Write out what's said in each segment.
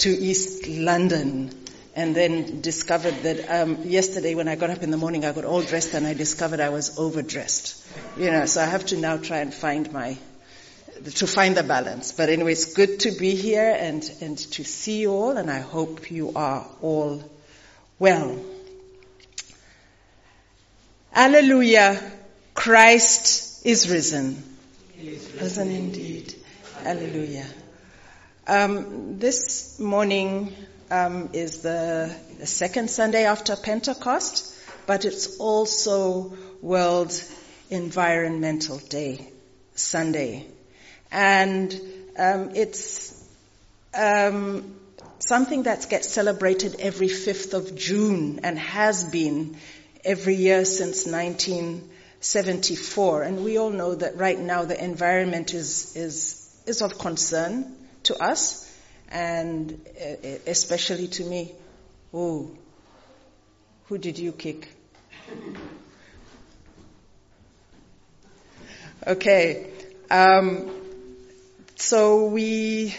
to East London and then discovered that um, yesterday when I got up in the morning, I got all dressed and I discovered I was overdressed. You know, so I have to now try and find my to find the balance. But anyway, it's good to be here and and to see you all, and I hope you are all well. Alleluia, Christ is risen. Risen indeed. Alleluia. Um, this morning um, is the, the second Sunday after Pentecost, but it's also World Environmental Day, Sunday. And um, it's um, something that gets celebrated every 5th of June and has been every year since 1974. And we all know that right now the environment is, is, is of concern to us and uh, especially to me. Oh, who did you kick? Okay. Um, so we,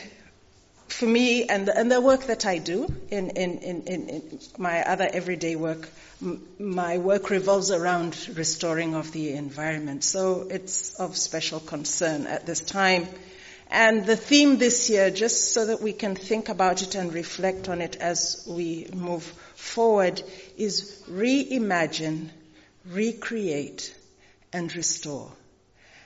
for me, and the, and the work that I do in, in, in, in my other everyday work, m- my work revolves around restoring of the environment. So it's of special concern at this time and the theme this year, just so that we can think about it and reflect on it as we move forward, is reimagine, recreate, and restore.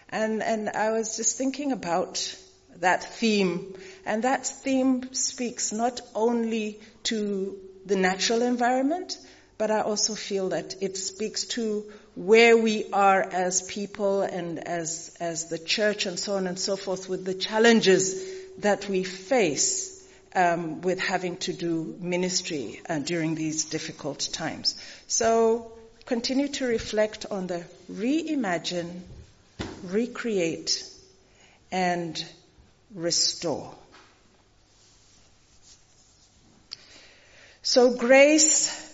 And, and I was just thinking about that theme, and that theme speaks not only to the natural environment, but I also feel that it speaks to where we are as people and as, as the church and so on and so forth with the challenges that we face um, with having to do ministry uh, during these difficult times. So continue to reflect on the reimagine, recreate, and restore. So grace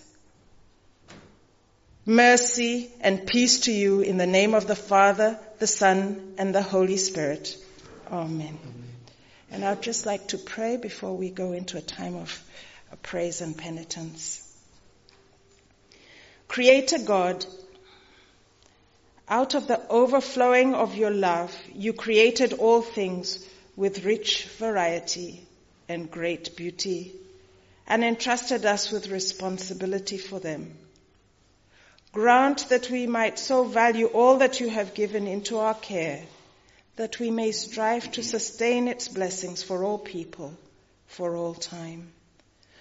mercy, and peace to you in the name of the Father, the Son, and the Holy Spirit. Amen. Amen. And I'd just like to pray before we go into a time of praise and penitence. Creator God, out of the overflowing of your love, you created all things with rich variety and great beauty and entrusted us with responsibility for them. Grant that we might so value all that you have given into our care that we may strive to sustain its blessings for all people, for all time.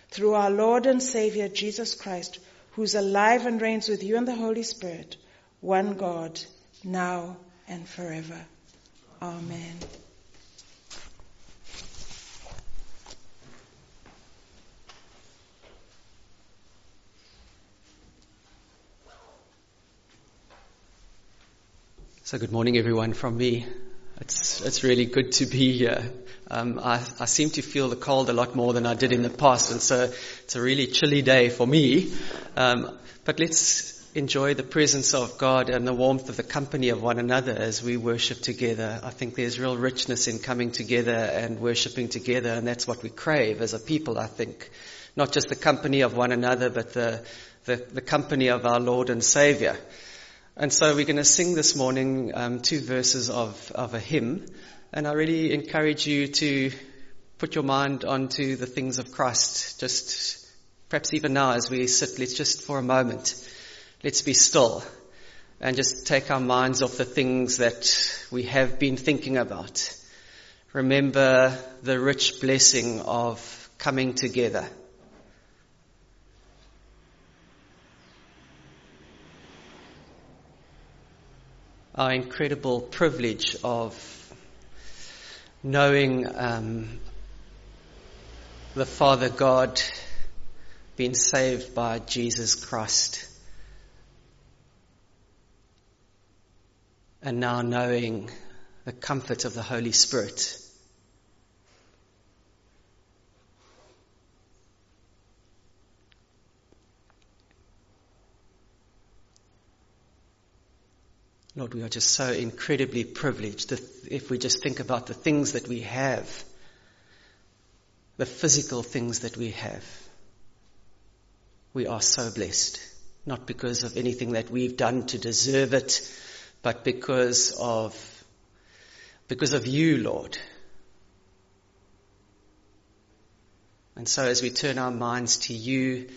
Through our Lord and Savior Jesus Christ, who's alive and reigns with you and the Holy Spirit, one God, now and forever. Amen. So good morning everyone from me. It's, it's really good to be here. Um, I, I, seem to feel the cold a lot more than I did in the past and so it's a really chilly day for me. Um, but let's enjoy the presence of God and the warmth of the company of one another as we worship together. I think there's real richness in coming together and worshiping together and that's what we crave as a people, I think. Not just the company of one another, but the, the, the company of our Lord and Savior. And so we're going to sing this morning um, two verses of, of a hymn. And I really encourage you to put your mind onto the things of Christ. Just perhaps even now as we sit, let's just for a moment, let's be still and just take our minds off the things that we have been thinking about. Remember the rich blessing of coming together. Our incredible privilege of knowing um, the Father God being saved by Jesus Christ. And now knowing the comfort of the Holy Spirit. Lord, we are just so incredibly privileged if we just think about the things that we have, the physical things that we have. We are so blessed, not because of anything that we've done to deserve it, but because of, because of you, Lord. And so as we turn our minds to you,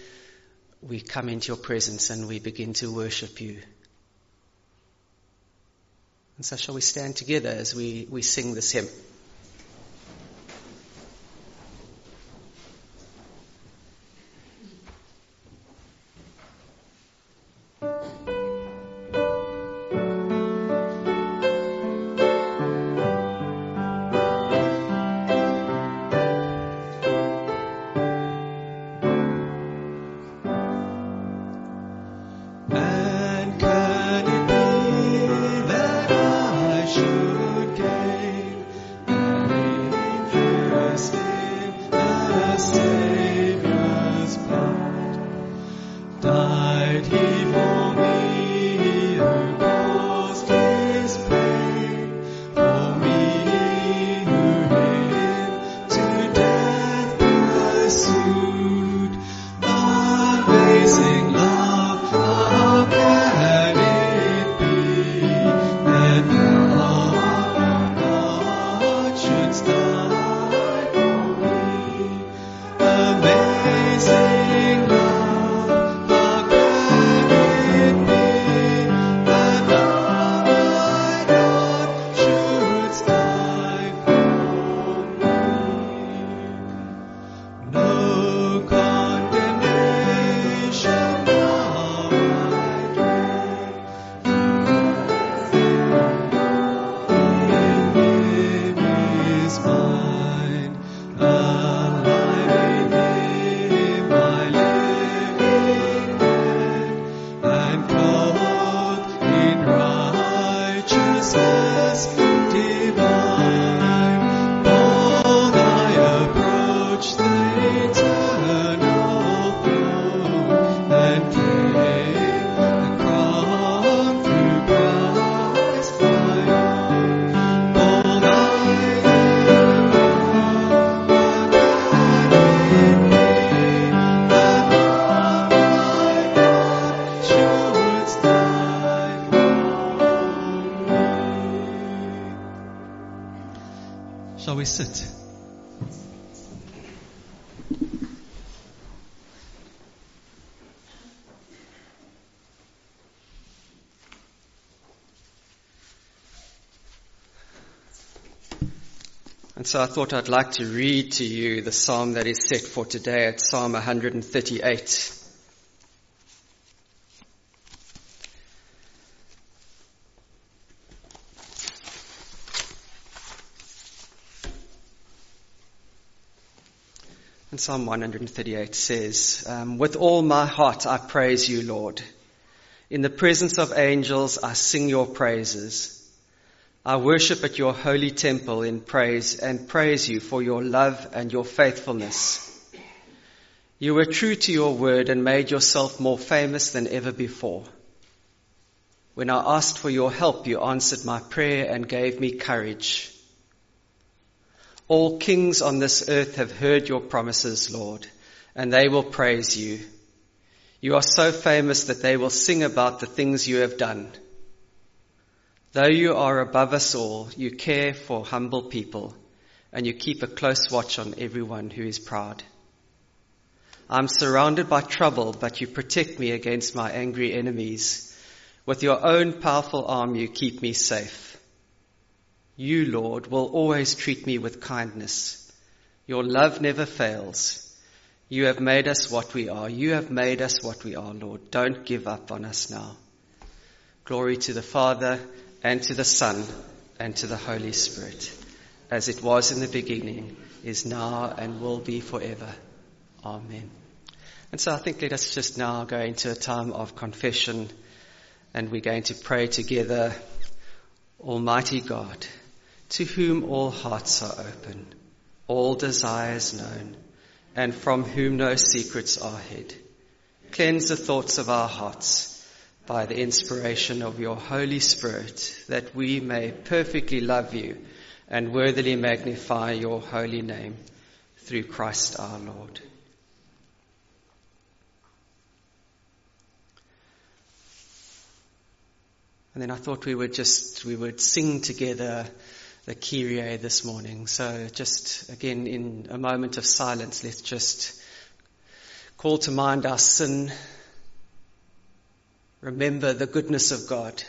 we come into your presence and we begin to worship you. And so shall we stand together as we, we sing this hymn? So I thought I'd like to read to you the psalm that is set for today at Psalm 138. And Psalm 138 says, um, With all my heart I praise you, Lord. In the presence of angels I sing your praises. I worship at your holy temple in praise and praise you for your love and your faithfulness. You were true to your word and made yourself more famous than ever before. When I asked for your help, you answered my prayer and gave me courage. All kings on this earth have heard your promises, Lord, and they will praise you. You are so famous that they will sing about the things you have done. Though you are above us all, you care for humble people and you keep a close watch on everyone who is proud. I'm surrounded by trouble, but you protect me against my angry enemies. With your own powerful arm, you keep me safe. You, Lord, will always treat me with kindness. Your love never fails. You have made us what we are. You have made us what we are, Lord. Don't give up on us now. Glory to the Father, and to the Son, and to the Holy Spirit, as it was in the beginning, is now, and will be forever. Amen. And so I think let us just now go into a time of confession, and we're going to pray together, Almighty God, to whom all hearts are open, all desires known, and from whom no secrets are hid. Cleanse the thoughts of our hearts by the inspiration of your Holy Spirit, that we may perfectly love you and worthily magnify your holy name. through Christ our Lord. And then I thought we would just, we would sing together the Kyrie this morning. So just again in a moment of silence, let's just call to mind our sin. Remember the goodness of God.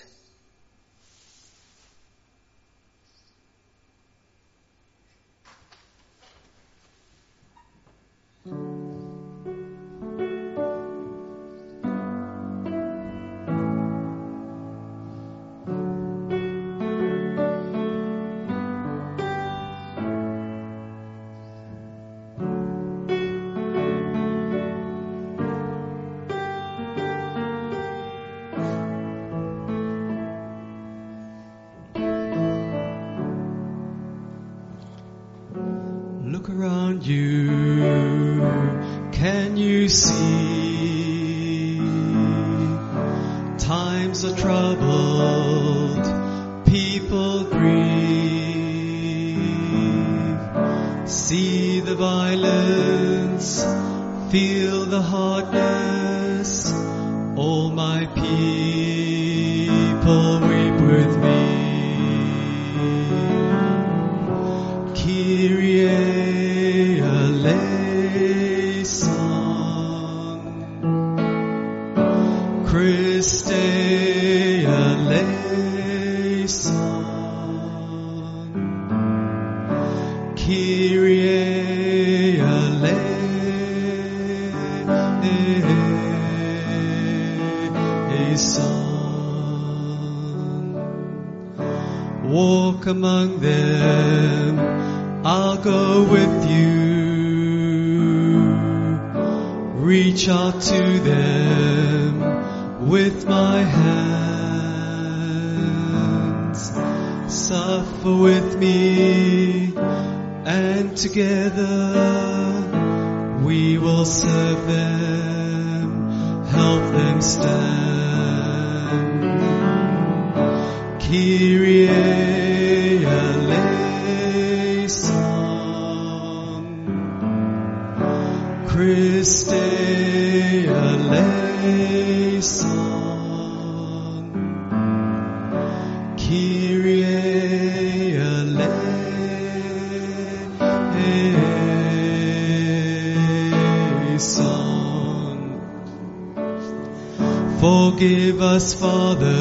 Father,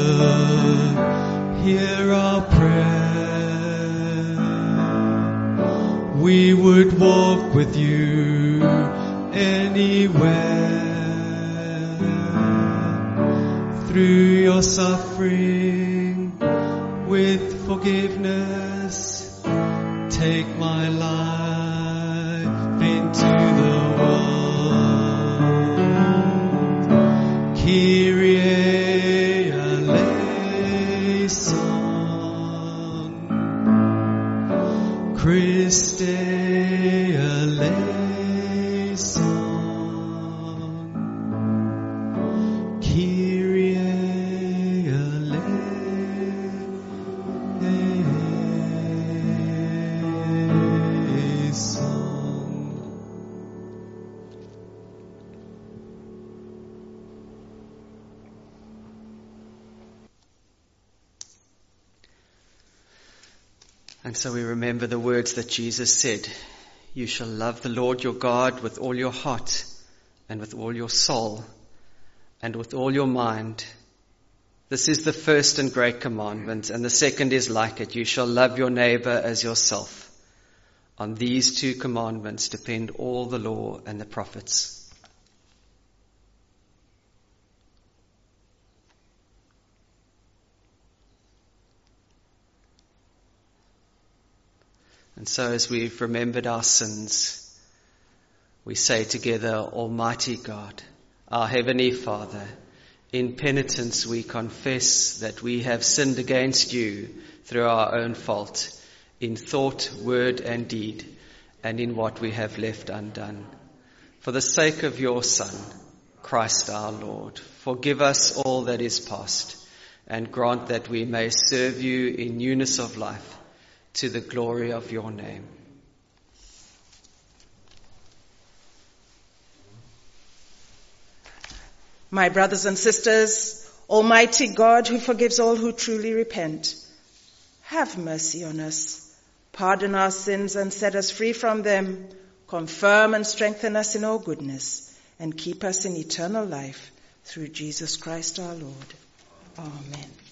so we remember the words that Jesus said. You shall love the Lord your God with all your heart and with all your soul and with all your mind. This is the first and great commandment and the second is like it. You shall love your neighbor as yourself. On these two commandments depend all the law and the prophets. And so as we've remembered our sins, we say together, Almighty God, our Heavenly Father, in penitence we confess that we have sinned against you through our own fault, in thought, word and deed, and in what we have left undone. For the sake of your Son, Christ our Lord, forgive us all that is past, and grant that we may serve you in newness of life to the glory of your name. My brothers and sisters, Almighty God who forgives all who truly repent, have mercy on us, pardon our sins and set us free from them, confirm and strengthen us in all goodness, and keep us in eternal life through Jesus Christ our Lord. Amen.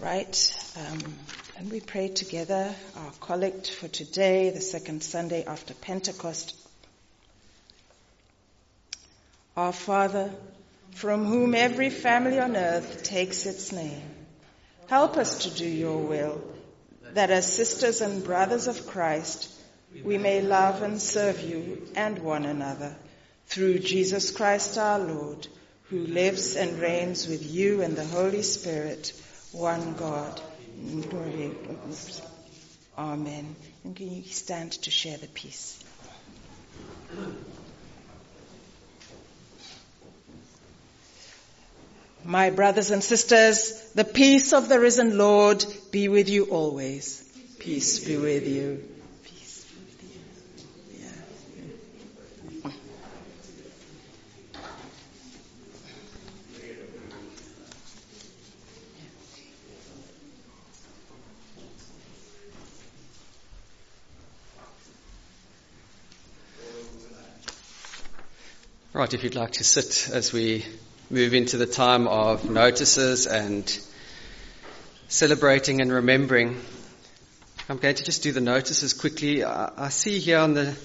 Right, um, and we pray together our collect for today, the second Sunday after Pentecost. Our Father, from whom every family on earth takes its name, help us to do your will, that as sisters and brothers of Christ, we may love and serve you and one another through Jesus Christ our Lord, who lives and reigns with you and the Holy Spirit, one God. glory Amen. And can you stand to share the peace? My brothers and sisters, the peace of the risen Lord be with you always. Peace be with you. Right, if you'd like to sit as we move into the time of notices and celebrating and remembering. I'm going to just do the notices quickly. I, see here on the,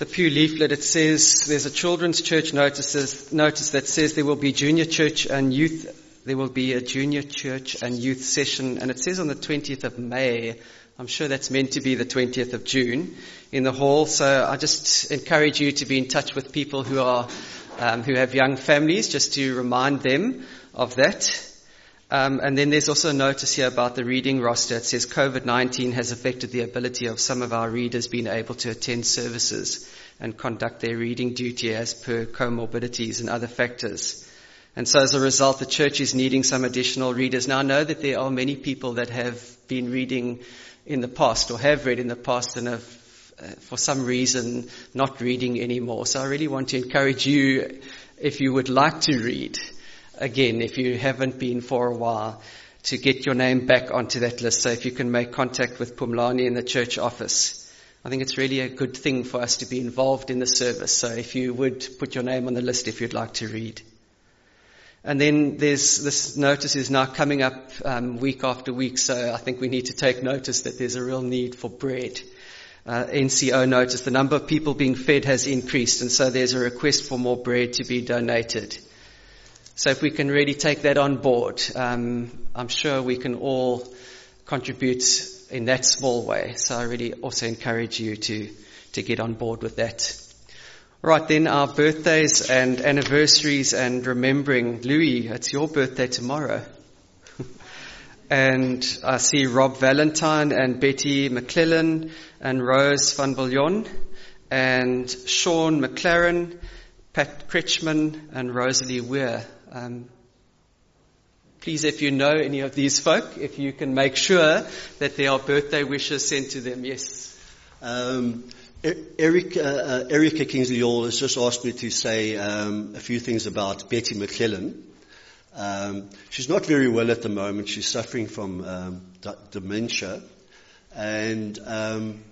the Pew leaflet it says there's a children's church notices, notice that says there will be junior church and youth, there will be a junior church and youth session and it says on the 20th of May. I'm sure that's meant to be the 20th of June in the hall. So I just encourage you to be in touch with people who are um, who have young families, just to remind them of that. Um, and then there's also a notice here about the reading roster. It says COVID-19 has affected the ability of some of our readers being able to attend services and conduct their reading duty as per comorbidities and other factors. And so as a result, the church is needing some additional readers. Now I know that there are many people that have been reading in the past or have read in the past and have uh, for some reason not reading anymore. So I really want to encourage you, if you would like to read again, if you haven't been for a while, to get your name back onto that list. So if you can make contact with Pumlani in the church office. I think it's really a good thing for us to be involved in the service. So if you would put your name on the list if you'd like to read. And then there's this notice is now coming up um, week after week, so I think we need to take notice that there's a real need for bread uh, NCO notice the number of people being fed has increased, and so there's a request for more bread to be donated. So if we can really take that on board, um, I'm sure we can all contribute in that small way. So I really also encourage you to to get on board with that. Right then, our birthdays and anniversaries and remembering. Louis, it's your birthday tomorrow. and I see Rob Valentine and Betty McClellan and Rose van Bouillon and Sean McLaren, Pat Kretschmann and Rosalie Weir. Um, please, if you know any of these folk, if you can make sure that there are birthday wishes sent to them. Yes. Um, Eric, uh, uh, Erica Kingsley has just asked me to say um, a few things about Betty McClellan. Um, she's not very well at the moment. She's suffering from um, d- dementia. And um,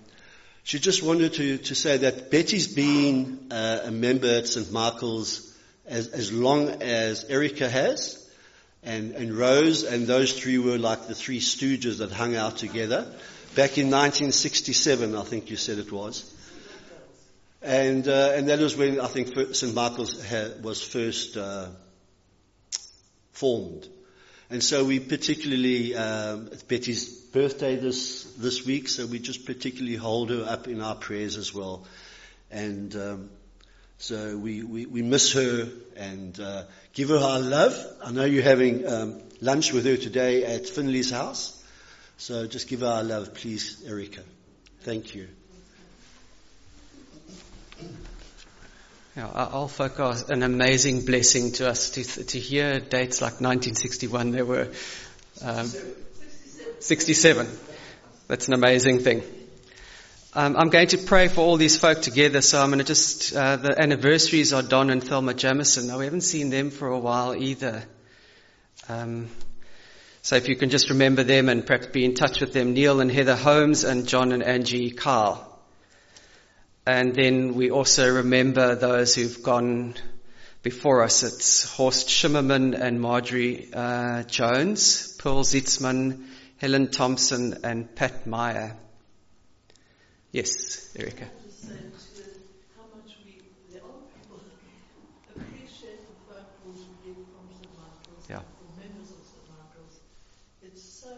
she just wanted to, to say that Betty's been uh, a member at St. Michael's as, as long as Erica has. And, and Rose and those three were like the three stooges that hung out together. Back in 1967, I think you said it was. And, uh, and that was when I think St. Michael's was first uh, formed. And so we particularly, um, it's Betty's birthday this, this week, so we just particularly hold her up in our prayers as well. And um, so we, we, we, miss her and uh, give her our love. I know you're having um, lunch with her today at Finley's house. So just give her our love, please, Erica. Thank you. Yeah, our are an amazing blessing to us. To, to hear dates like 1961, there were um, 67. That's an amazing thing. Um, I'm going to pray for all these folk together, so I'm going to just, uh, the anniversaries are Don and Thelma Jamison. Now, we haven't seen them for a while either. Um, so if you can just remember them and perhaps be in touch with them, Neil and Heather Holmes and John and Angie Carl. And then we also remember those who've gone before us. It's Horst Schimmerman and Marjorie uh, Jones, Pearl Zitzman, Helen Thompson and Pat Meyer. Yes, Erica. how much we, the old people, appreciate the folk who give from St. Michael's, Yeah. members of St. Michael's. It's so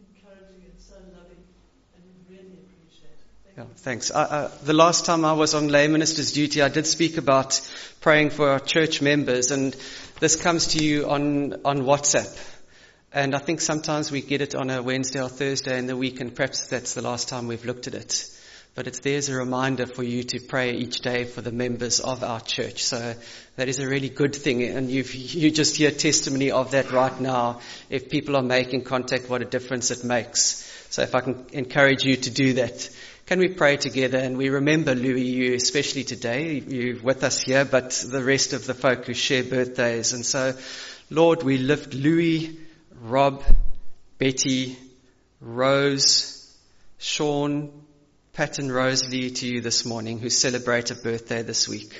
encouraging and so loving, and we really appreciate it. Thank Yeah, thanks. Uh, the last time I was on lay minister's duty, I did speak about praying for our church members, and this comes to you on, on WhatsApp. And I think sometimes we get it on a Wednesday or Thursday in the week, and perhaps that's the last time we've looked at it. But it's there as a reminder for you to pray each day for the members of our church. So that is a really good thing, and you've, you just hear testimony of that right now. If people are making contact, what a difference it makes. So if I can encourage you to do that, can we pray together? And we remember Louis, you especially today, you're with us here, but the rest of the folk who share birthdays. And so, Lord, we lift Louis, Rob, Betty, Rose, Sean, Pat and Rosalie to you this morning who celebrate a birthday this week.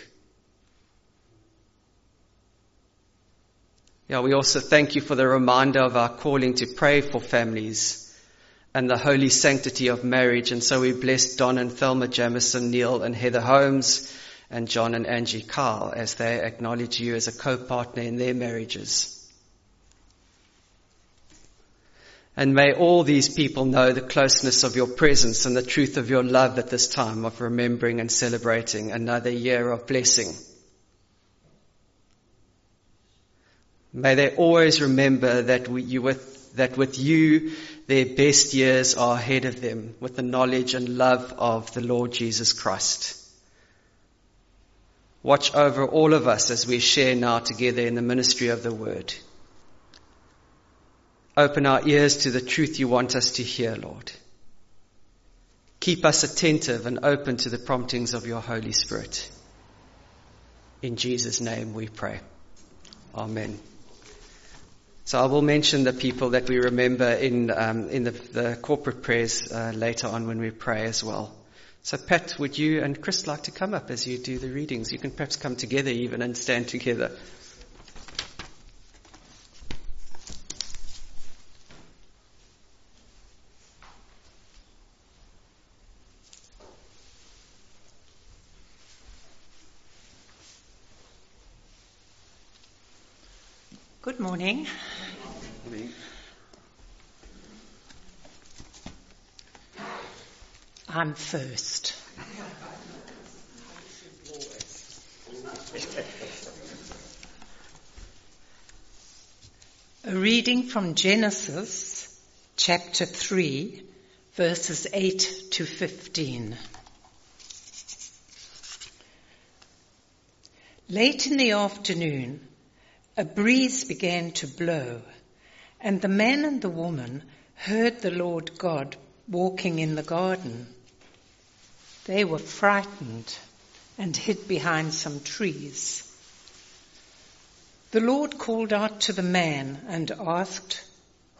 Yeah, we also thank you for the reminder of our calling to pray for families and the holy sanctity of marriage. And so we bless Don and Thelma Jamison, Neil and Heather Holmes, and John and Angie Carl as they acknowledge you as a co-partner in their marriages. And may all these people know the closeness of your presence and the truth of your love at this time of remembering and celebrating another year of blessing. May they always remember that we, you with, that with you, their best years are ahead of them with the knowledge and love of the Lord Jesus Christ. Watch over all of us as we share now together in the ministry of the word. Open our ears to the truth you want us to hear, Lord. Keep us attentive and open to the promptings of your Holy Spirit. In Jesus' name we pray. Amen. So I will mention the people that we remember in um, in the, the, corporate prayers uh, later on when we pray as well. So Pat, would you and Chris like to come up as you do the readings? You can perhaps come together even and stand together. Good morning. I'm first. A reading from Genesis chapter 3 verses 8 to 15. Late in the afternoon, a breeze began to blow, and the man and the woman heard the Lord God walking in the garden. They were frightened and hid behind some trees. The Lord called out to the man and asked,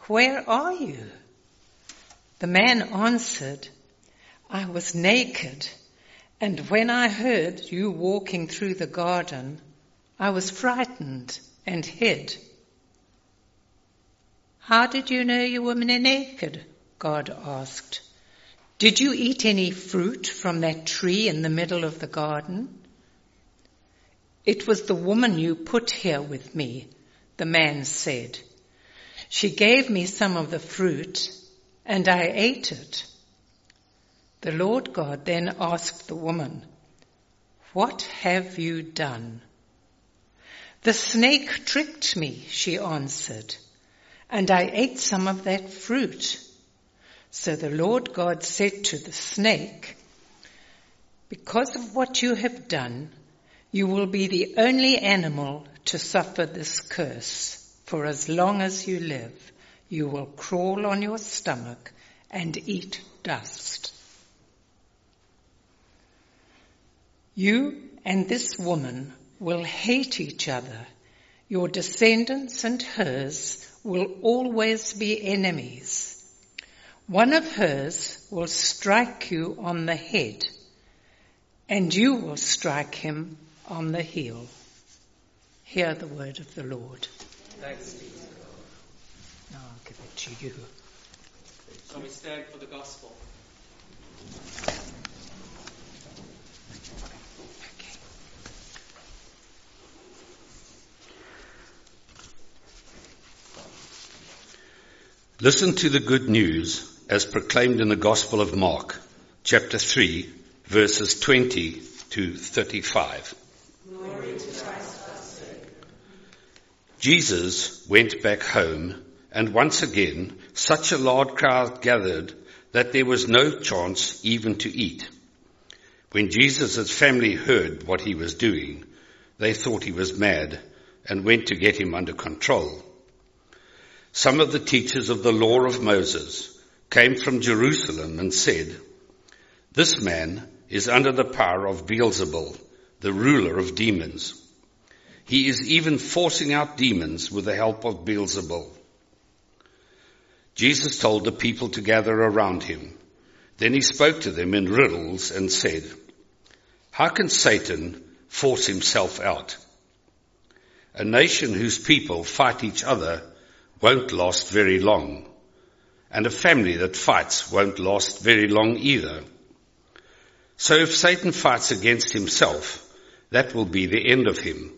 Where are you? The man answered, I was naked, and when I heard you walking through the garden, I was frightened and hid. How did you know you were naked? God asked. Did you eat any fruit from that tree in the middle of the garden? It was the woman you put here with me, the man said. She gave me some of the fruit and I ate it. The Lord God then asked the woman, What have you done? The snake tricked me, she answered, and I ate some of that fruit. So the Lord God said to the snake, Because of what you have done, You will be the only animal to suffer this curse. For as long as you live, you will crawl on your stomach and eat dust. You and this woman will hate each other. Your descendants and hers will always be enemies. One of hers will strike you on the head, and you will strike him on the heel. Hear the word of the Lord. Thanks. be Now I'll give it to you. Shall we stand for the gospel? Okay. Listen to the good news as proclaimed in the Gospel of Mark, chapter 3, verses 20 to 35. Jesus went back home, and once again such a large crowd gathered that there was no chance even to eat. When Jesus' family heard what he was doing, they thought he was mad and went to get him under control. Some of the teachers of the law of Moses came from Jerusalem and said, This man is under the power of Beelzebul, the ruler of demons. He is even forcing out demons with the help of Beelzebul. Jesus told the people to gather around him. Then he spoke to them in riddles and said, How can Satan force himself out? A nation whose people fight each other won't last very long. And a family that fights won't last very long either. So if Satan fights against himself, that will be the end of him.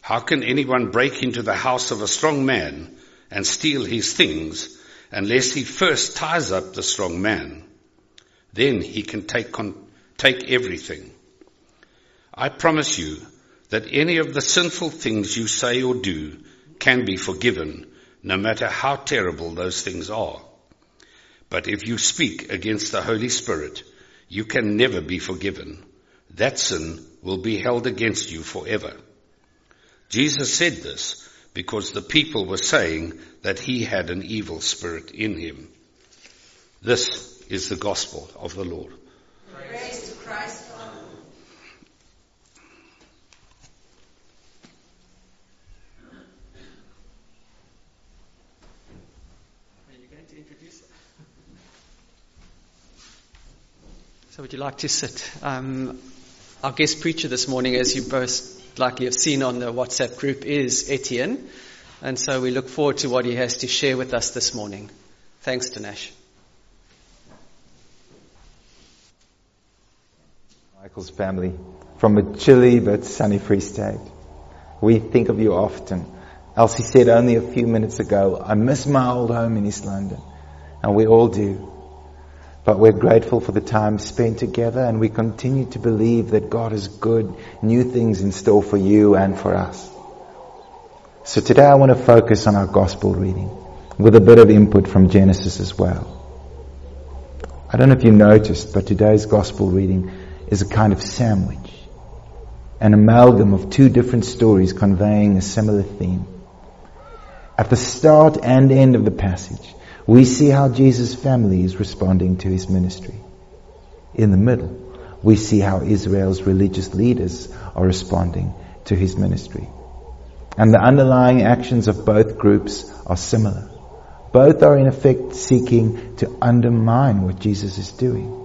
How can anyone break into the house of a strong man and steal his things unless he first ties up the strong man? Then he can take, con- take everything. I promise you that any of the sinful things you say or do can be forgiven, no matter how terrible those things are. But if you speak against the Holy Spirit, you can never be forgiven. That sin will be held against you forever. Jesus said this because the people were saying that he had an evil spirit in him. This is the gospel of the Lord. Praise to Christ. Are you going to introduce it? So would you like to sit? Um, our guest preacher this morning, as you both likely have seen on the WhatsApp group, is Etienne. And so we look forward to what he has to share with us this morning. Thanks, Dinesh. Michael's family from a chilly but sunny Free State. We think of you often. Elsie said only a few minutes ago, I miss my old home in East London. And we all do. But we're grateful for the time spent together and we continue to believe that God has good, new things in store for you and for us. So today I want to focus on our gospel reading with a bit of input from Genesis as well. I don't know if you noticed, but today's gospel reading is a kind of sandwich, an amalgam of two different stories conveying a similar theme. At the start and end of the passage, we see how Jesus' family is responding to his ministry. In the middle, we see how Israel's religious leaders are responding to his ministry. And the underlying actions of both groups are similar. Both are in effect seeking to undermine what Jesus is doing.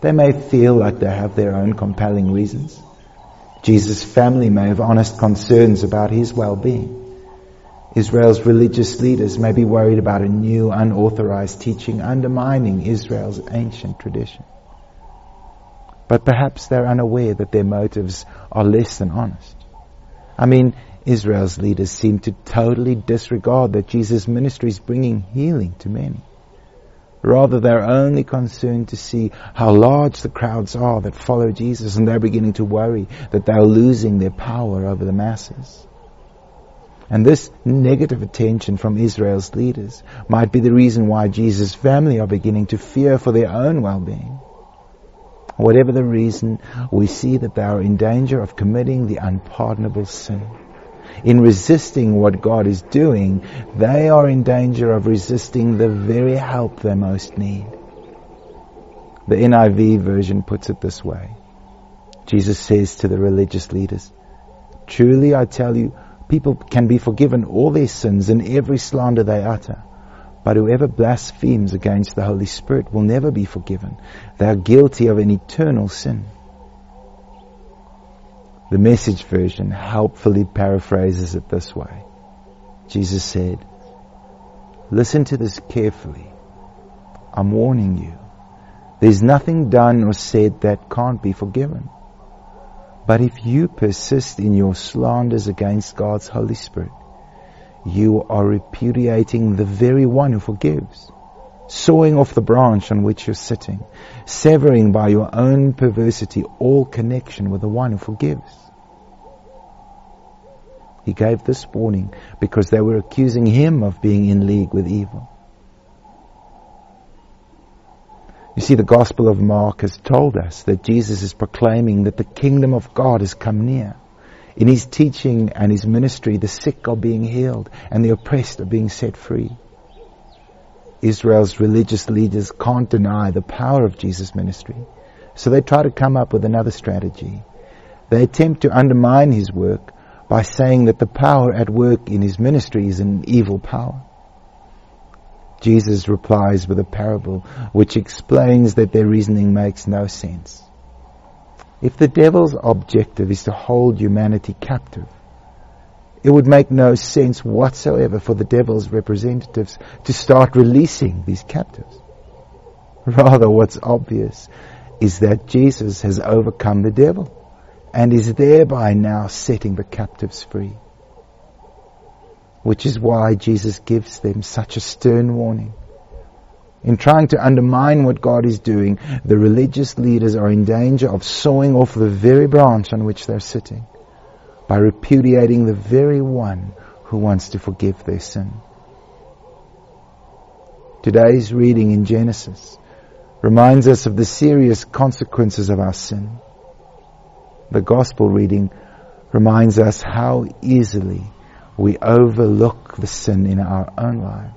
They may feel like they have their own compelling reasons. Jesus' family may have honest concerns about his well-being. Israel's religious leaders may be worried about a new unauthorized teaching undermining Israel's ancient tradition. But perhaps they're unaware that their motives are less than honest. I mean, Israel's leaders seem to totally disregard that Jesus' ministry is bringing healing to many. Rather, they're only concerned to see how large the crowds are that follow Jesus and they're beginning to worry that they're losing their power over the masses. And this negative attention from Israel's leaders might be the reason why Jesus' family are beginning to fear for their own well-being. Whatever the reason, we see that they are in danger of committing the unpardonable sin. In resisting what God is doing, they are in danger of resisting the very help they most need. The NIV version puts it this way. Jesus says to the religious leaders, Truly I tell you, people can be forgiven all their sins and every slander they utter. But whoever blasphemes against the Holy Spirit will never be forgiven. They are guilty of an eternal sin. The message version helpfully paraphrases it this way. Jesus said, Listen to this carefully. I'm warning you. There's nothing done or said that can't be forgiven. But if you persist in your slanders against God's Holy Spirit, you are repudiating the very one who forgives, sawing off the branch on which you're sitting, severing by your own perversity all connection with the one who forgives. He gave this warning because they were accusing him of being in league with evil. You see, the Gospel of Mark has told us that Jesus is proclaiming that the kingdom of God has come near. In his teaching and his ministry, the sick are being healed and the oppressed are being set free. Israel's religious leaders can't deny the power of Jesus' ministry, so they try to come up with another strategy. They attempt to undermine his work by saying that the power at work in his ministry is an evil power. Jesus replies with a parable which explains that their reasoning makes no sense. If the devil's objective is to hold humanity captive, it would make no sense whatsoever for the devil's representatives to start releasing these captives. Rather, what's obvious is that Jesus has overcome the devil and is thereby now setting the captives free which is why Jesus gives them such a stern warning. In trying to undermine what God is doing, the religious leaders are in danger of sawing off the very branch on which they're sitting by repudiating the very one who wants to forgive their sin. Today's reading in Genesis reminds us of the serious consequences of our sin. The gospel reading reminds us how easily we overlook the sin in our own lives.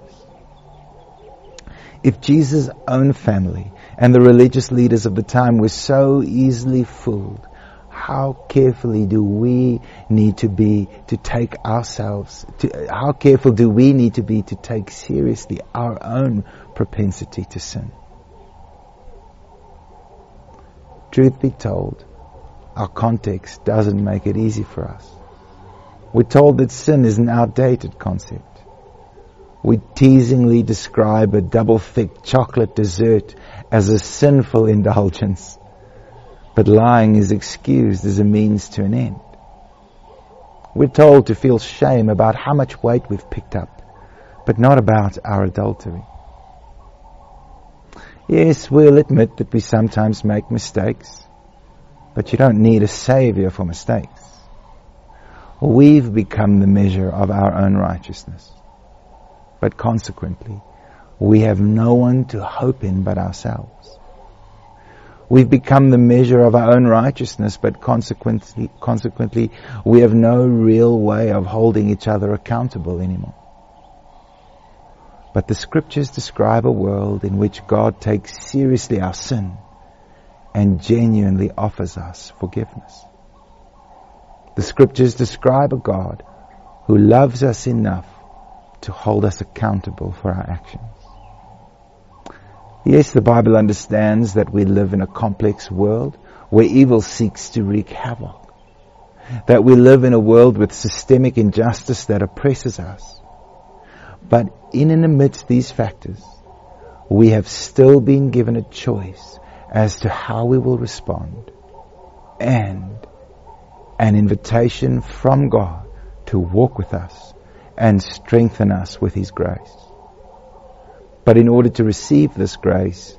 If Jesus' own family and the religious leaders of the time were so easily fooled, how carefully do we need to be to take ourselves, to, how careful do we need to be to take seriously our own propensity to sin? Truth be told, our context doesn't make it easy for us. We're told that sin is an outdated concept. We teasingly describe a double thick chocolate dessert as a sinful indulgence. But lying is excused as a means to an end. We're told to feel shame about how much weight we've picked up, but not about our adultery. Yes, we'll admit that we sometimes make mistakes, but you don't need a savior for mistakes we've become the measure of our own righteousness. But consequently, we have no one to hope in but ourselves. We've become the measure of our own righteousness, but consequently, consequently, we have no real way of holding each other accountable anymore. But the scriptures describe a world in which God takes seriously our sin and genuinely offers us forgiveness. The scriptures describe a God who loves us enough to hold us accountable for our actions. Yes, the Bible understands that we live in a complex world where evil seeks to wreak havoc. That we live in a world with systemic injustice that oppresses us. But in and amidst these factors, we have still been given a choice as to how we will respond and an invitation from God to walk with us and strengthen us with His grace. But in order to receive this grace,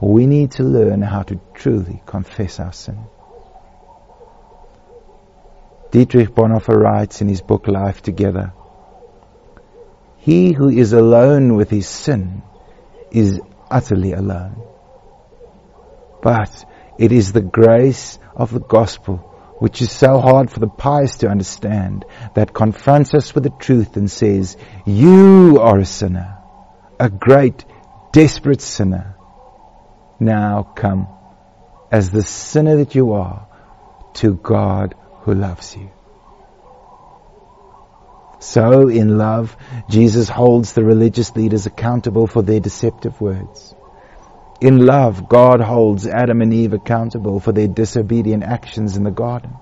we need to learn how to truly confess our sin. Dietrich Bonhoeffer writes in his book Life Together, He who is alone with his sin is utterly alone. But It is the grace of the gospel, which is so hard for the pious to understand, that confronts us with the truth and says, you are a sinner, a great, desperate sinner. Now come, as the sinner that you are, to God who loves you. So, in love, Jesus holds the religious leaders accountable for their deceptive words. In love, God holds Adam and Eve accountable for their disobedient actions in the garden.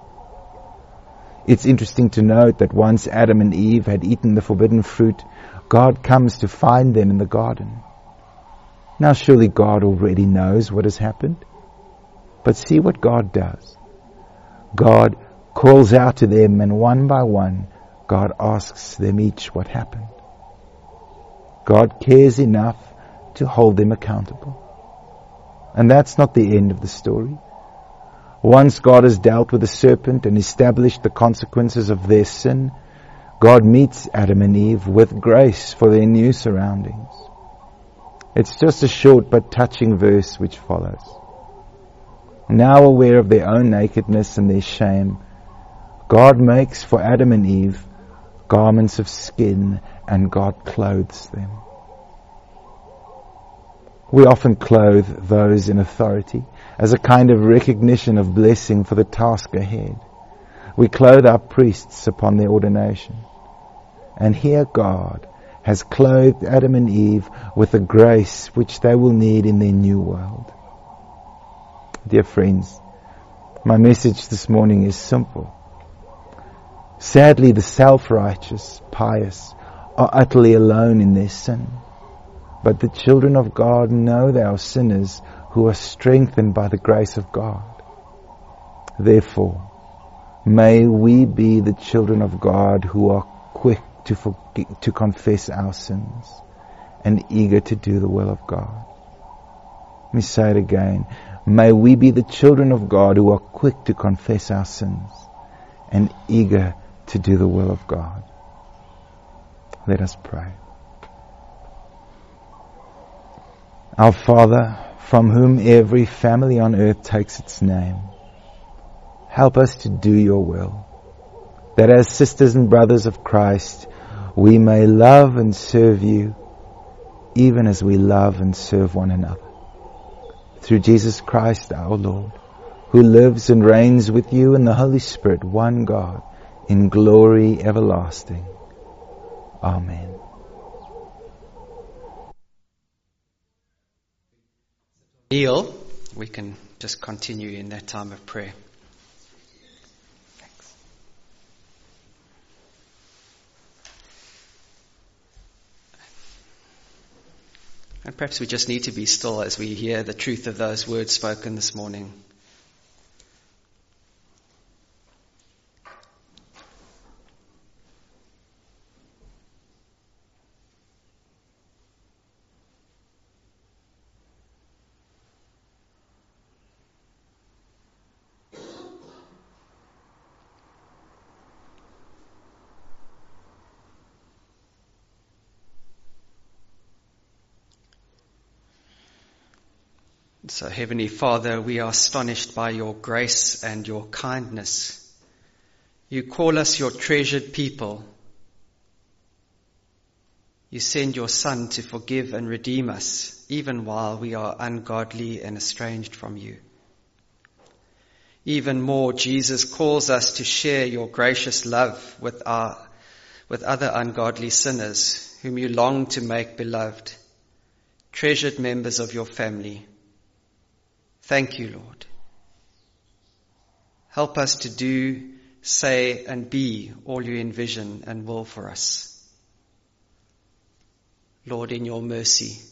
It's interesting to note that once Adam and Eve had eaten the forbidden fruit, God comes to find them in the garden. Now surely God already knows what has happened. But see what God does. God calls out to them and one by one, God asks them each what happened. God cares enough to hold them accountable. And that's not the end of the story. Once God has dealt with the serpent and established the consequences of their sin, God meets Adam and Eve with grace for their new surroundings. It's just a short but touching verse which follows. Now aware of their own nakedness and their shame, God makes for Adam and Eve garments of skin and God clothes them. We often clothe those in authority as a kind of recognition of blessing for the task ahead. We clothe our priests upon their ordination. And here God has clothed Adam and Eve with the grace which they will need in their new world. Dear friends, my message this morning is simple. Sadly, the self-righteous, pious, are utterly alone in their sin. But the children of God know they are sinners who are strengthened by the grace of God. Therefore, may we be the children of God who are quick to, forget, to confess our sins and eager to do the will of God. Let me say it again. May we be the children of God who are quick to confess our sins and eager to do the will of God. Let us pray. Our Father, from whom every family on earth takes its name, help us to do your will, that as sisters and brothers of Christ, we may love and serve you even as we love and serve one another. Through Jesus Christ our Lord, who lives and reigns with you in the Holy Spirit, one God, in glory everlasting. Amen. Kneel, we can just continue in that time of prayer. And perhaps we just need to be still as we hear the truth of those words spoken this morning. So, Heavenly Father, we are astonished by your grace and your kindness. You call us your treasured people. You send your Son to forgive and redeem us, even while we are ungodly and estranged from you. Even more, Jesus calls us to share your gracious love with our, with other ungodly sinners whom you long to make beloved, treasured members of your family. Thank you, Lord. Help us to do, say, and be all you envision and will for us. Lord, in your mercy.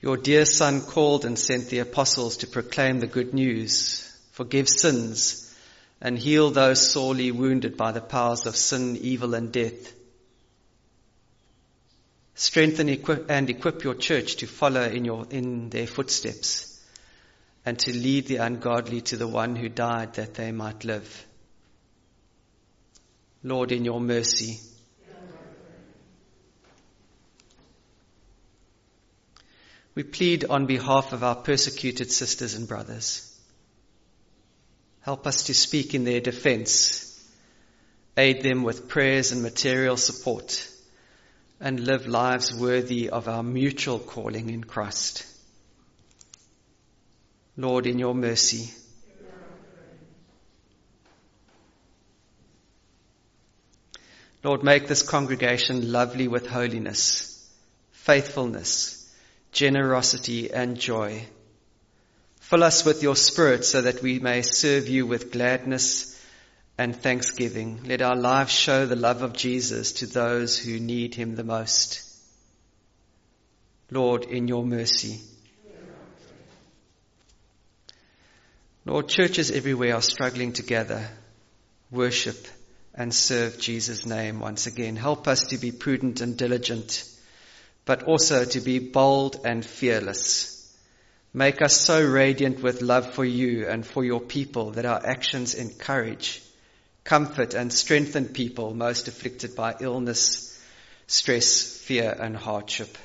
Your dear Son called and sent the apostles to proclaim the good news, forgive sins, and heal those sorely wounded by the powers of sin, evil, and death. Strengthen and equip your church to follow in, your, in their footsteps and to lead the ungodly to the one who died that they might live. Lord, in your mercy. We plead on behalf of our persecuted sisters and brothers. Help us to speak in their defense. Aid them with prayers and material support and live lives worthy of our mutual calling in Christ. Lord, in your mercy, Lord, make this congregation lovely with holiness, faithfulness, generosity, and joy. Fill us with your Spirit so that we may serve you with gladness and thanksgiving. Let our lives show the love of Jesus to those who need him the most. Lord, in your mercy. Lord, churches everywhere are struggling to gather, worship, and serve Jesus' name once again. Help us to be prudent and diligent, but also to be bold and fearless. Make us so radiant with love for you and for your people that our actions encourage, comfort, and strengthen people most afflicted by illness, stress, fear, and hardship.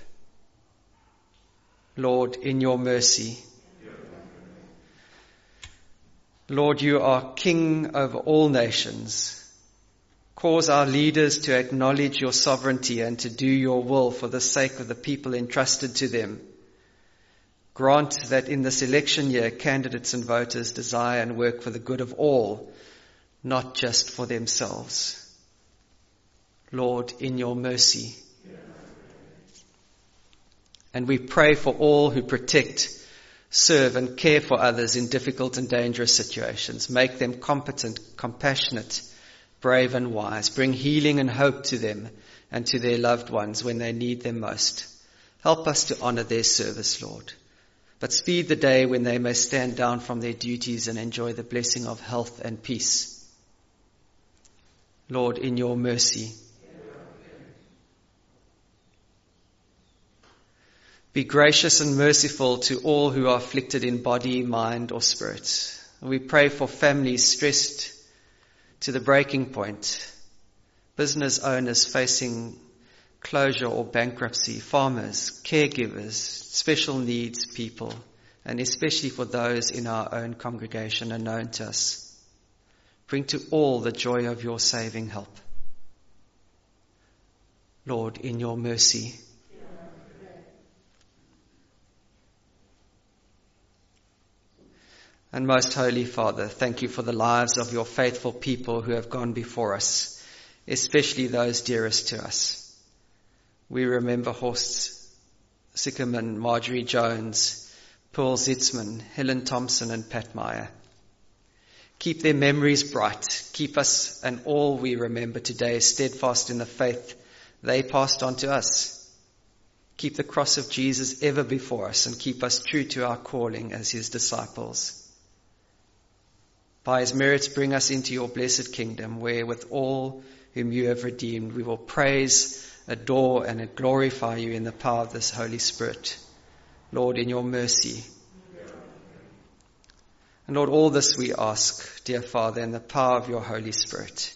Lord, in your mercy, Lord, you are King over all nations. Cause our leaders to acknowledge your sovereignty and to do your will for the sake of the people entrusted to them. Grant that in this election year, candidates and voters desire and work for the good of all, not just for themselves. Lord, in your mercy. And we pray for all who protect, serve and care for others in difficult and dangerous situations. Make them competent, compassionate, brave and wise. Bring healing and hope to them and to their loved ones when they need them most. Help us to honor their service, Lord. But speed the day when they may stand down from their duties and enjoy the blessing of health and peace. Lord, in your mercy. Be gracious and merciful to all who are afflicted in body, mind, or spirit. We pray for families stressed to the breaking point. Business owners facing closure or bankruptcy, farmers, caregivers, special needs people, and especially for those in our own congregation are known to us. Bring to all the joy of your saving help. Lord, in your mercy. And most holy Father, thank you for the lives of your faithful people who have gone before us, especially those dearest to us. We remember Horst Sickerman, Marjorie Jones, Paul Zitzman, Helen Thompson and Pat Meyer. Keep their memories bright. Keep us and all we remember today steadfast in the faith they passed on to us. Keep the cross of Jesus ever before us and keep us true to our calling as his disciples. By his merits, bring us into your blessed kingdom, where with all whom you have redeemed, we will praise, adore, and glorify you in the power of this Holy Spirit. Lord, in your mercy. And Lord, all this we ask, dear Father, in the power of your Holy Spirit.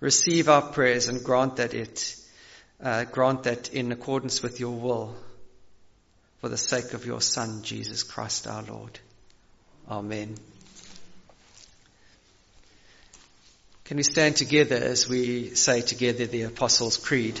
Receive our prayers and grant that it, uh, grant that in accordance with your will, for the sake of your Son, Jesus Christ our Lord. Amen. Can we stand together as we say together the Apostles' Creed?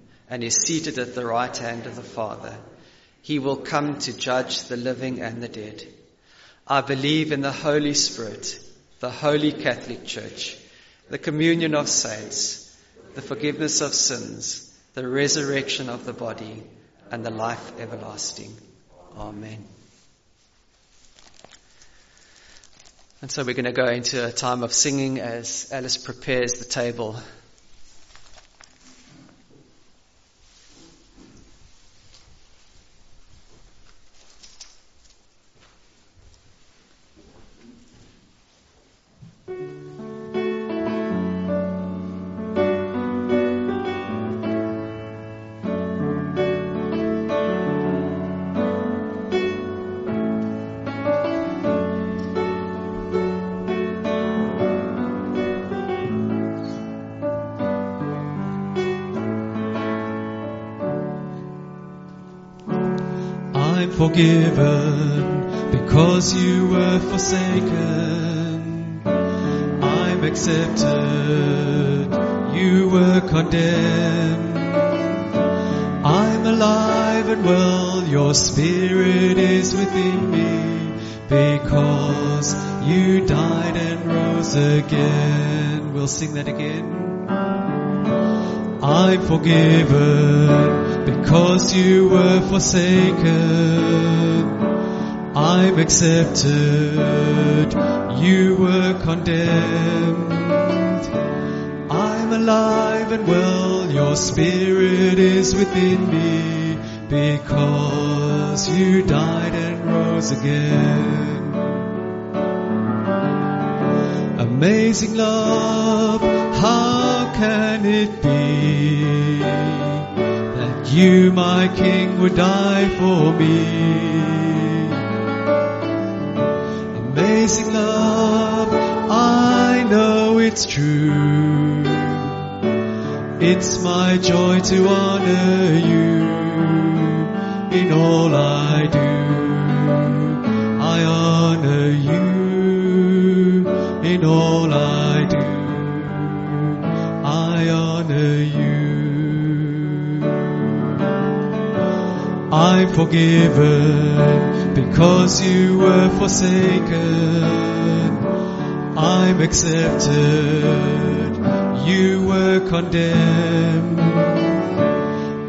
and is seated at the right hand of the Father. He will come to judge the living and the dead. I believe in the Holy Spirit, the Holy Catholic Church, the communion of saints, the forgiveness of sins, the resurrection of the body, and the life everlasting. Amen. And so we're going to go into a time of singing as Alice prepares the table. Forgiven because you were forsaken. I'm accepted, you were condemned. I'm alive and well, your spirit is within me because you died and rose again. We'll sing that again. I'm forgiven because you were forsaken. I'm accepted, you were condemned. I'm alive and well, your spirit is within me because you died and rose again. Amazing love, how can it be you, my King, would die for me? Amazing love, I know it's true. It's my joy to honor you in all I do. I honor you in all I I'm forgiven because you were forsaken. I'm accepted, you were condemned.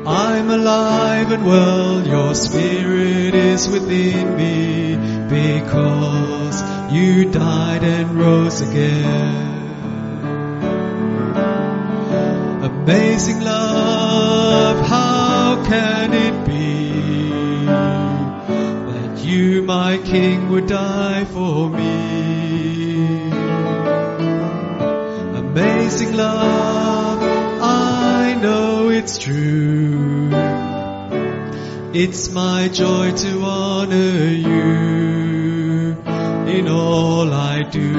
I'm alive and well, your spirit is within me because you died and rose again. Amazing love, how can it be my King, would die for me? Amazing love, I know it's true. It's my joy to honor you in all I do.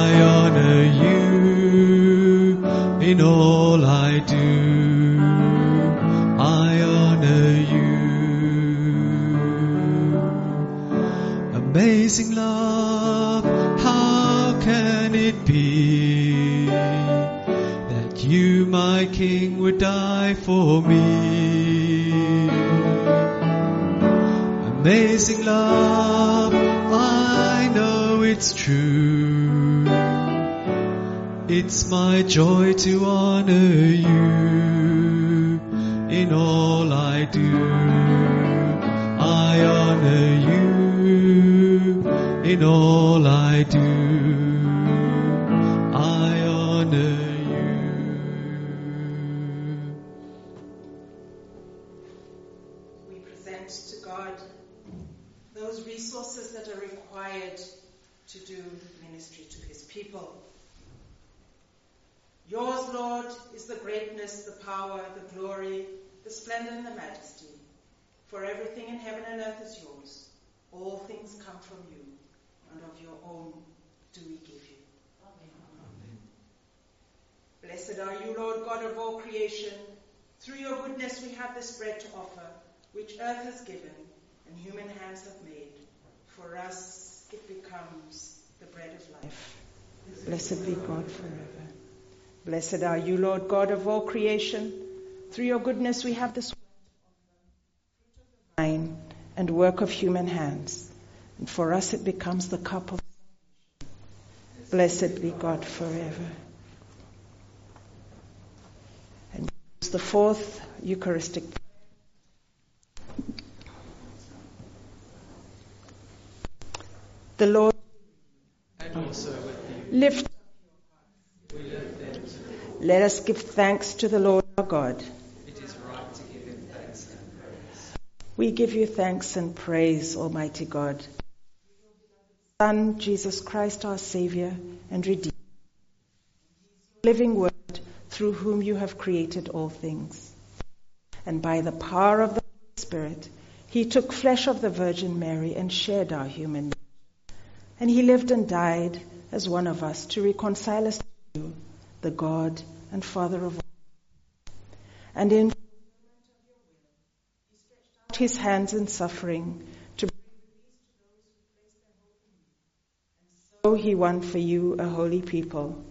I honor you in all I do. Amazing love, how can it be that you, my King, would die for me? Amazing love, I know it's true. It's my joy to honor you in all I do. I honor you in all I do. I honor you. we present to God those resources that are required to do ministry to His people. Yours, Lord, is the greatness, the power, the glory, the splendor, and the majesty. For everything in heaven and earth is yours. All things come from you, and of your own do we give you. Amen. Blessed are you, Lord God of all creation. Through your goodness we have this bread to offer, which earth has given and human hands have made. For us it becomes the bread of life. Blessed be God forever. Blessed are you, Lord God of all creation. Through your goodness we have this and work of human hands. And for us it becomes the cup of Blessed be God forever. And the fourth Eucharistic the Lord lift. Up. Let us give thanks to the Lord our God. It is right to give him thanks and praise. We give you thanks and praise, Almighty God. Son, Jesus Christ, our Savior and Redeemer, living Word, through whom you have created all things. And by the power of the Holy Spirit, he took flesh of the Virgin Mary and shared our human nature. And he lived and died as one of us to reconcile us to you, the God and Father of all. And in his hands in suffering to bring. peace to those who place their hope in him. And so he won for you a holy people.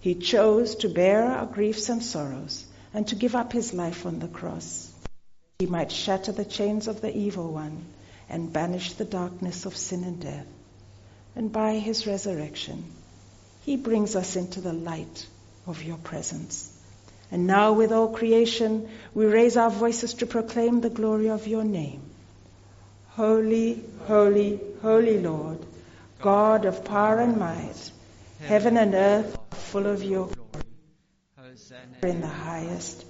He chose to bear our griefs and sorrows and to give up his life on the cross. That he might shatter the chains of the evil one and banish the darkness of sin and death. And by his resurrection, he brings us into the light of your presence. And now, with all creation, we raise our voices to proclaim the glory of your name. Holy, holy, holy Lord, God of power and might, heaven and earth are full of your glory. Hosanna in the highest,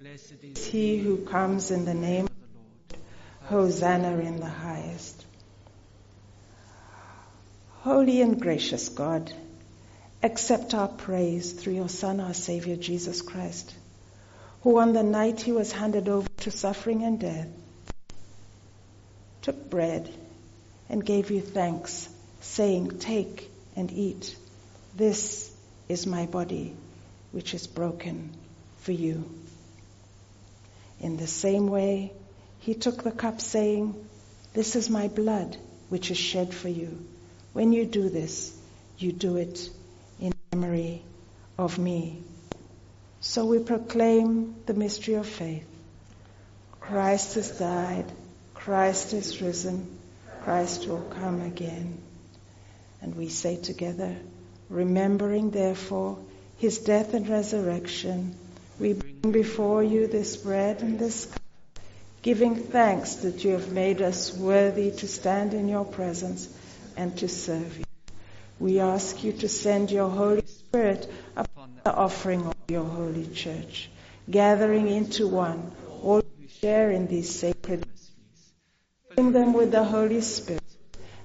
blessed is he who comes in the name of the Lord. Hosanna in the highest. Holy and gracious God, accept our praise through your Son, our Savior, Jesus Christ, who on the night he was handed over to suffering and death, took bread and gave you thanks, saying, Take and eat. This is my body, which is broken for you. In the same way, he took the cup, saying, This is my blood, which is shed for you. When you do this, you do it memory of me. So we proclaim the mystery of faith. Christ has died, Christ is risen, Christ will come again. And we say together, remembering therefore his death and resurrection, we bring before you this bread and this cup, giving thanks that you have made us worthy to stand in your presence and to serve you. We ask you to send your Holy Spirit upon the offering of your holy church, gathering into one all who share in these sacred mysteries, filling them with the Holy Spirit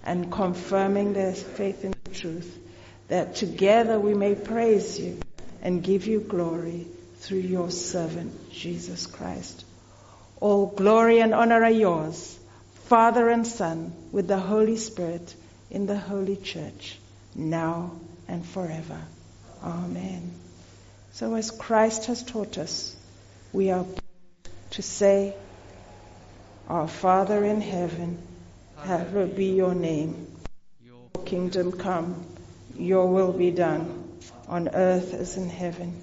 and confirming their faith in the truth, that together we may praise you and give you glory through your servant, Jesus Christ. All glory and honor are yours, Father and Son, with the Holy Spirit in the Holy Church, now and forever. Amen. So as Christ has taught us, we are to say, Our Father in heaven, hallowed be your name. Your kingdom come, your will be done, on earth as in heaven.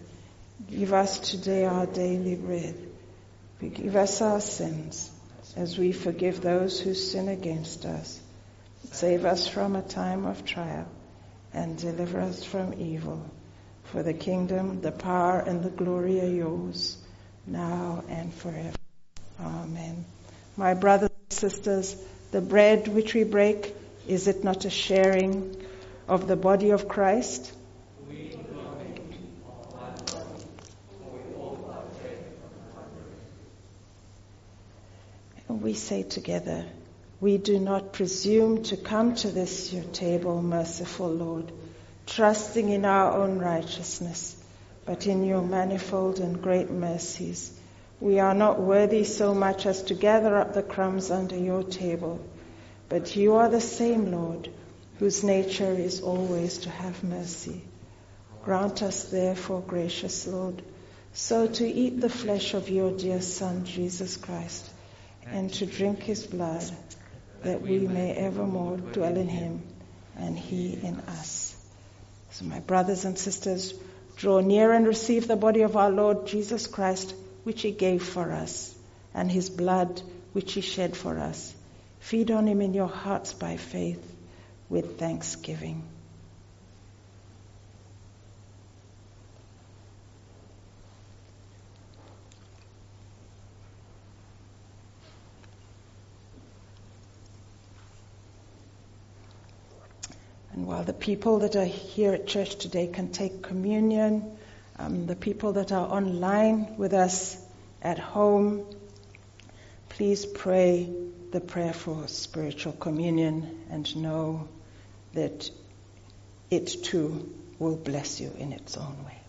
Give us today our daily bread. Forgive us our sins, as we forgive those who sin against us. Save us from a time of trial, and deliver us from evil. For the kingdom, the power, and the glory are yours, now and forever. Amen. My brothers and sisters, the bread which we break, is it not a sharing of the body of Christ? And we say together, we do not presume to come to this your table, merciful Lord, trusting in our own righteousness, but in your manifold and great mercies. We are not worthy so much as to gather up the crumbs under your table, but you are the same Lord, whose nature is always to have mercy. Grant us therefore, gracious Lord, so to eat the flesh of your dear Son, Jesus Christ, and to drink his blood, that we may evermore dwell in him and he in us. So, my brothers and sisters, draw near and receive the body of our Lord Jesus Christ, which he gave for us, and his blood, which he shed for us. Feed on him in your hearts by faith with thanksgiving. And while the people that are here at church today can take communion, um, the people that are online with us at home, please pray the prayer for spiritual communion and know that it too will bless you in its own way.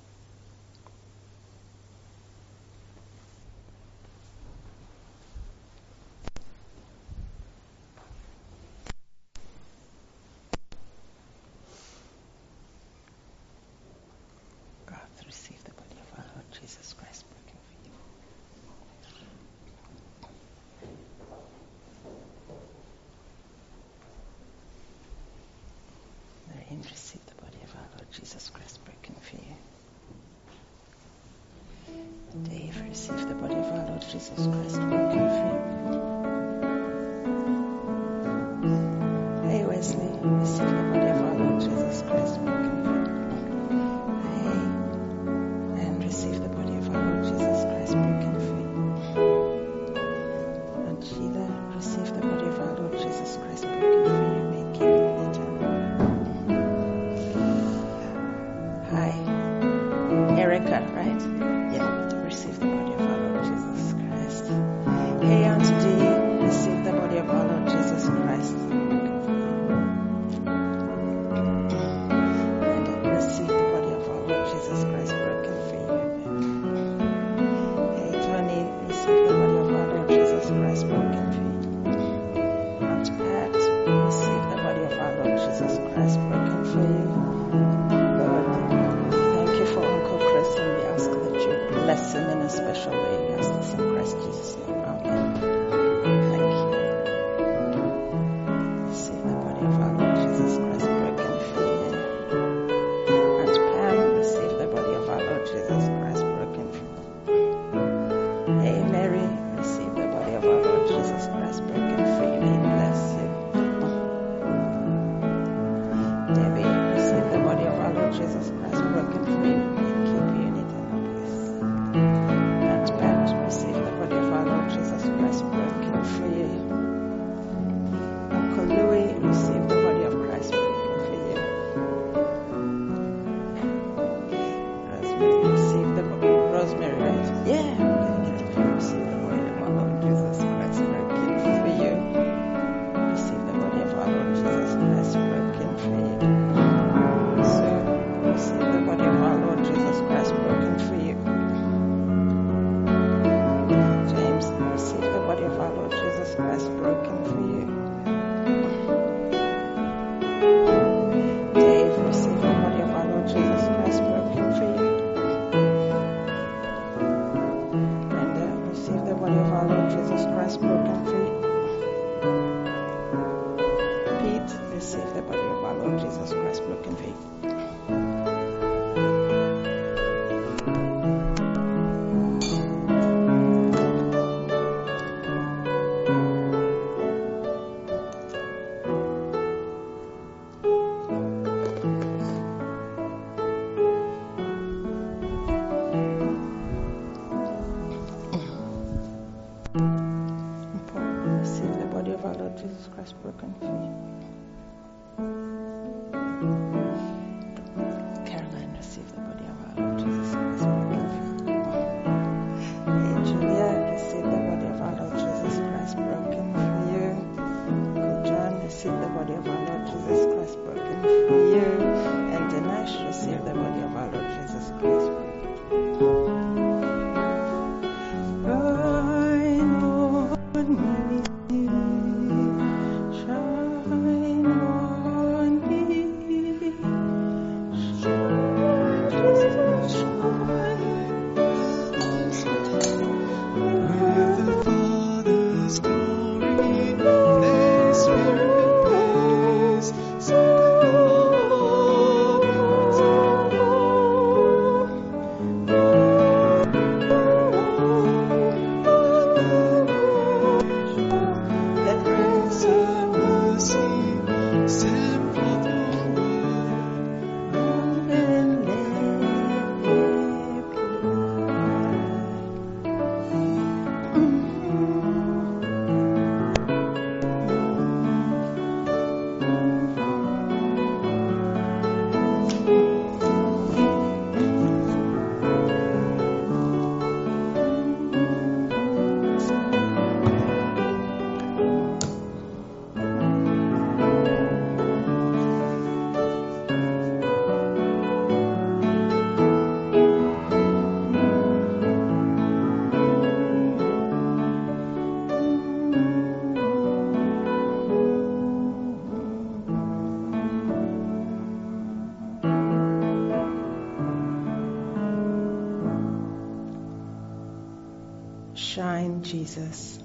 Jesus.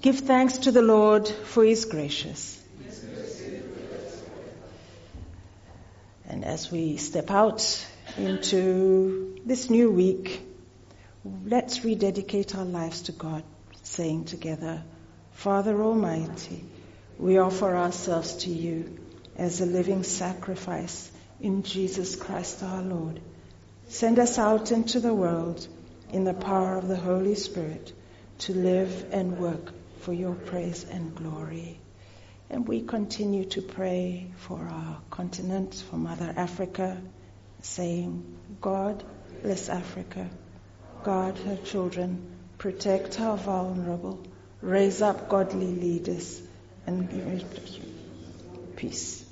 Give thanks to the Lord, for he is gracious. And as we step out into this new week, let's rededicate our lives to God, saying together, Father Almighty, we offer ourselves to you as a living sacrifice in Jesus Christ our Lord. Send us out into the world in the power of the Holy Spirit to live and work for your praise and glory. And we continue to pray for our continent, for Mother Africa, saying, God bless Africa. God her children, protect our vulnerable, raise up godly leaders, and give peace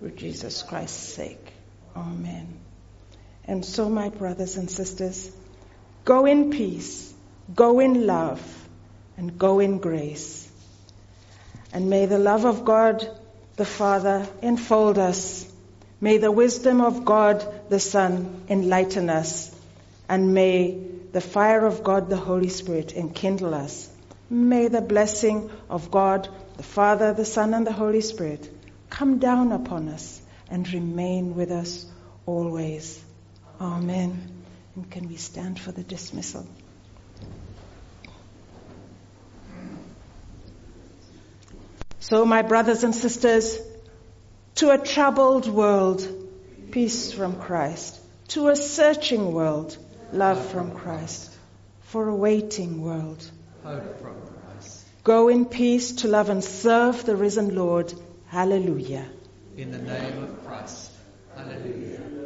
for Jesus Christ's sake. Amen. And so, my brothers and sisters, go in peace, go in love, and go in grace. And may the love of God the Father enfold us. May the wisdom of God the Son enlighten us. And may the fire of God the Holy Spirit enkindle us. May the blessing of God the Father, the Son, and the Holy Spirit come down upon us and remain with us always. Amen. And can we stand for the dismissal? So, my brothers and sisters, to a troubled world, peace from Christ. To a searching world, love from Christ. For a waiting world, Hope from Christ. go in peace to love and serve the risen Lord. Hallelujah. In the name of Christ. Hallelujah.